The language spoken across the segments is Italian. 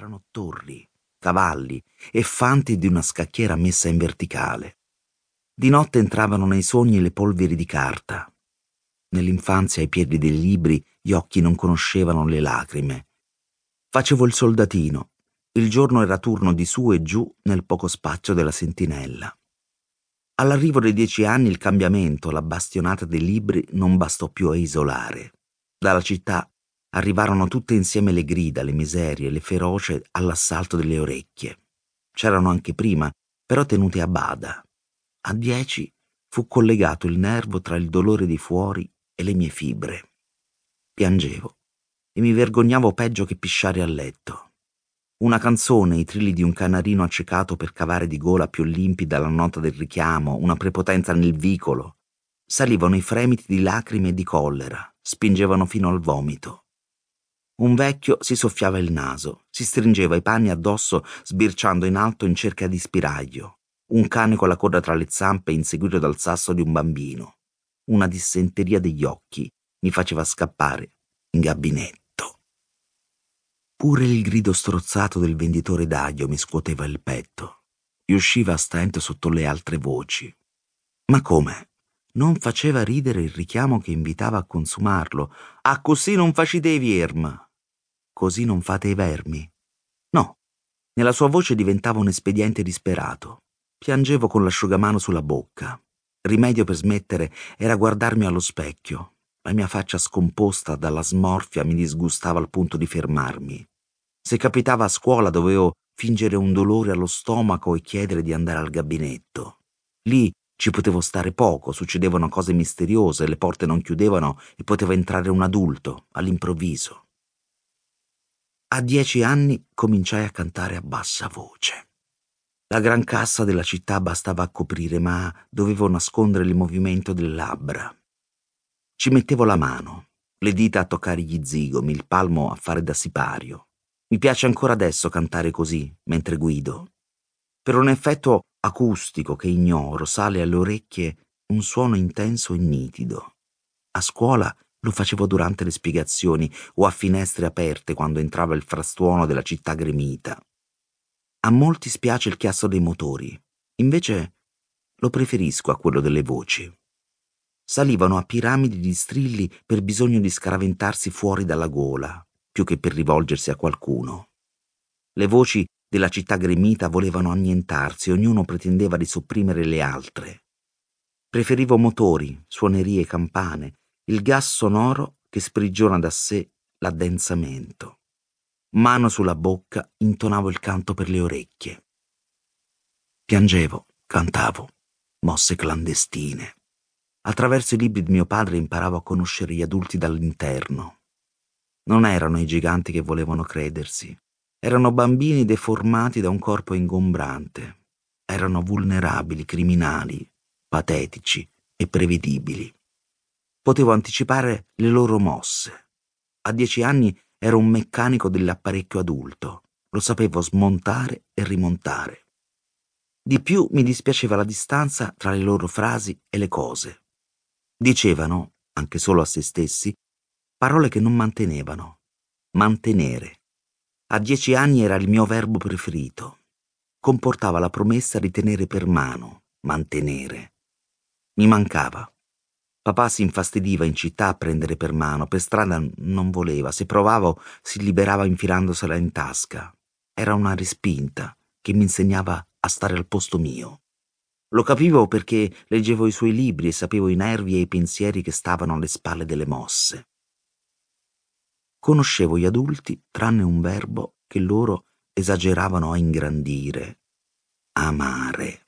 erano torri, cavalli e fanti di una scacchiera messa in verticale. Di notte entravano nei sogni le polveri di carta. Nell'infanzia ai piedi dei libri gli occhi non conoscevano le lacrime. Facevo il soldatino. Il giorno era turno di su e giù nel poco spazio della sentinella. All'arrivo dei dieci anni il cambiamento, la bastionata dei libri non bastò più a isolare. Dalla città arrivarono tutte insieme le grida, le miserie, le feroce all'assalto delle orecchie. C'erano anche prima, però tenute a bada. A dieci fu collegato il nervo tra il dolore di fuori e le mie fibre. Piangevo e mi vergognavo peggio che pisciare a letto. Una canzone, i trilli di un canarino accecato per cavare di gola più limpida la nota del richiamo, una prepotenza nel vicolo. Salivano i fremiti di lacrime e di collera, spingevano fino al vomito. Un vecchio si soffiava il naso, si stringeva i panni addosso sbirciando in alto in cerca di spiraglio. Un cane con la coda tra le zampe inseguito dal sasso di un bambino. Una dissenteria degli occhi mi faceva scappare in gabinetto. Pure il grido strozzato del venditore d'aglio mi scuoteva il petto e usciva a stento sotto le altre voci. Ma come? Non faceva ridere il richiamo che invitava a consumarlo. Ah, così non facite i vierm. Così non fate i vermi. No. Nella sua voce diventava un espediente disperato. Piangevo con l'asciugamano sulla bocca. Rimedio per smettere era guardarmi allo specchio. La mia faccia scomposta dalla smorfia mi disgustava al punto di fermarmi. Se capitava a scuola dovevo fingere un dolore allo stomaco e chiedere di andare al gabinetto. Lì ci potevo stare poco, succedevano cose misteriose, le porte non chiudevano e poteva entrare un adulto, all'improvviso. A dieci anni cominciai a cantare a bassa voce. La gran cassa della città bastava a coprire, ma dovevo nascondere il movimento delle labbra. Ci mettevo la mano, le dita a toccare gli zigomi, il palmo a fare da sipario. Mi piace ancora adesso cantare così, mentre guido. Per un effetto acustico che ignoro, sale alle orecchie un suono intenso e nitido. A scuola lo facevo durante le spiegazioni o a finestre aperte quando entrava il frastuono della città gremita. A molti spiace il chiasso dei motori, invece lo preferisco a quello delle voci. Salivano a piramidi di strilli per bisogno di scaraventarsi fuori dalla gola, più che per rivolgersi a qualcuno. Le voci della città gremita volevano annientarsi, ognuno pretendeva di sopprimere le altre. Preferivo motori, suonerie, campane, il gas sonoro che sprigiona da sé l'addensamento. Mano sulla bocca intonavo il canto per le orecchie. Piangevo, cantavo, mosse clandestine. Attraverso i libri di mio padre imparavo a conoscere gli adulti dall'interno. Non erano i giganti che volevano credersi. Erano bambini deformati da un corpo ingombrante. Erano vulnerabili, criminali, patetici e prevedibili. Potevo anticipare le loro mosse. A dieci anni ero un meccanico dell'apparecchio adulto. Lo sapevo smontare e rimontare. Di più mi dispiaceva la distanza tra le loro frasi e le cose. Dicevano, anche solo a se stessi, Parole che non mantenevano. Mantenere. A dieci anni era il mio verbo preferito. Comportava la promessa di tenere per mano, mantenere. Mi mancava. Papà si infastidiva in città a prendere per mano, per strada non voleva, se provavo si liberava infilandosela in tasca. Era una respinta che mi insegnava a stare al posto mio. Lo capivo perché leggevo i suoi libri e sapevo i nervi e i pensieri che stavano alle spalle delle mosse. Conoscevo gli adulti tranne un verbo che loro esageravano a ingrandire. Amare.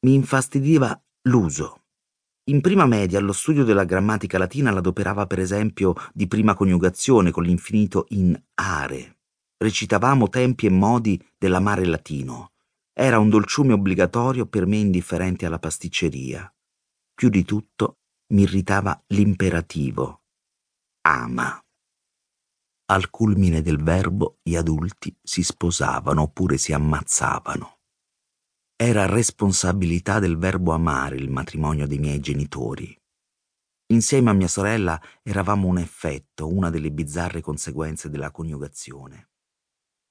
Mi infastidiva l'uso. In prima media allo studio della grammatica latina l'adoperava per esempio di prima coniugazione con l'infinito in are. Recitavamo tempi e modi dell'amare latino. Era un dolciume obbligatorio per me indifferente alla pasticceria. Più di tutto mi irritava l'imperativo. Ama. Al culmine del verbo gli adulti si sposavano oppure si ammazzavano. Era responsabilità del verbo amare il matrimonio dei miei genitori. Insieme a mia sorella eravamo un effetto, una delle bizzarre conseguenze della coniugazione.